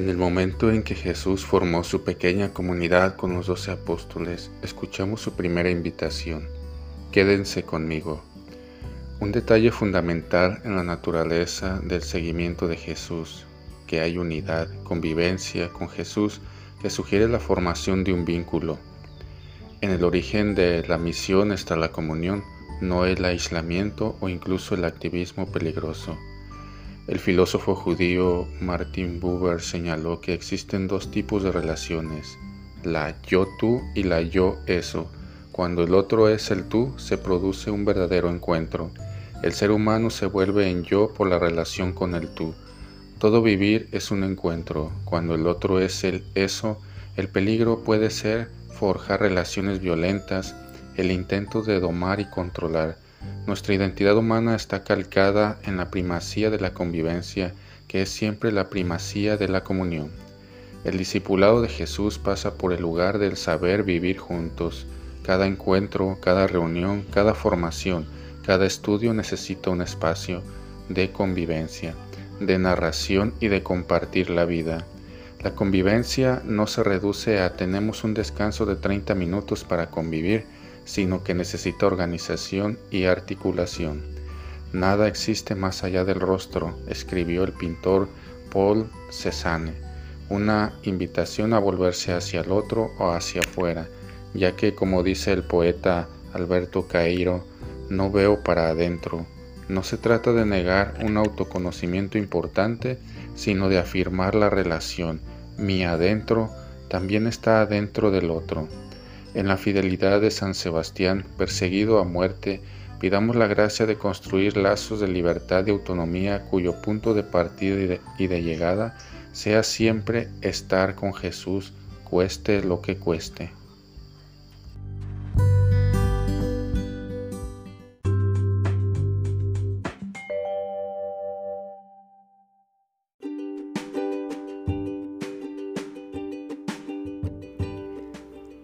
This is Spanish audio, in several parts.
En el momento en que Jesús formó su pequeña comunidad con los doce apóstoles, escuchamos su primera invitación. Quédense conmigo. Un detalle fundamental en la naturaleza del seguimiento de Jesús, que hay unidad, convivencia con Jesús, que sugiere la formación de un vínculo. En el origen de la misión está la comunión, no el aislamiento o incluso el activismo peligroso. El filósofo judío Martin Buber señaló que existen dos tipos de relaciones, la yo-tú y la yo-eso. Cuando el otro es el tú, se produce un verdadero encuentro. El ser humano se vuelve en yo por la relación con el tú. Todo vivir es un encuentro. Cuando el otro es el eso, el peligro puede ser forjar relaciones violentas, el intento de domar y controlar, nuestra identidad humana está calcada en la primacía de la convivencia, que es siempre la primacía de la comunión. El discipulado de Jesús pasa por el lugar del saber vivir juntos. Cada encuentro, cada reunión, cada formación, cada estudio necesita un espacio de convivencia, de narración y de compartir la vida. La convivencia no se reduce a tenemos un descanso de 30 minutos para convivir, sino que necesita organización y articulación. Nada existe más allá del rostro, escribió el pintor Paul Cézanne, una invitación a volverse hacia el otro o hacia afuera, ya que como dice el poeta Alberto Cairo, no veo para adentro. No se trata de negar un autoconocimiento importante, sino de afirmar la relación. Mi adentro también está adentro del otro. En la fidelidad de San Sebastián, perseguido a muerte, pidamos la gracia de construir lazos de libertad y autonomía cuyo punto de partida y de, llegada sea siempre estar con Jesús, cueste lo que cueste.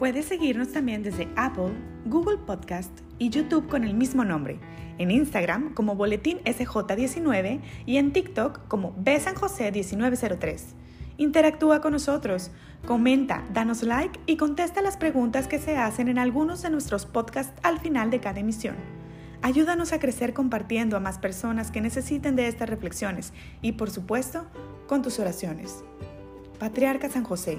Puedes seguirnos también desde Apple, Google Podcast y YouTube con el mismo nombre, en Instagram como Boletín SJ19 y en TikTok como Besanjose1903. Interactúa con nosotros, comenta, danos like y contesta las preguntas que se hacen en algunos de nuestros podcasts al final de cada emisión. Ayúdanos a crecer compartiendo a más personas que necesiten de estas reflexiones y, por supuesto, con tus oraciones. Patriarca San José,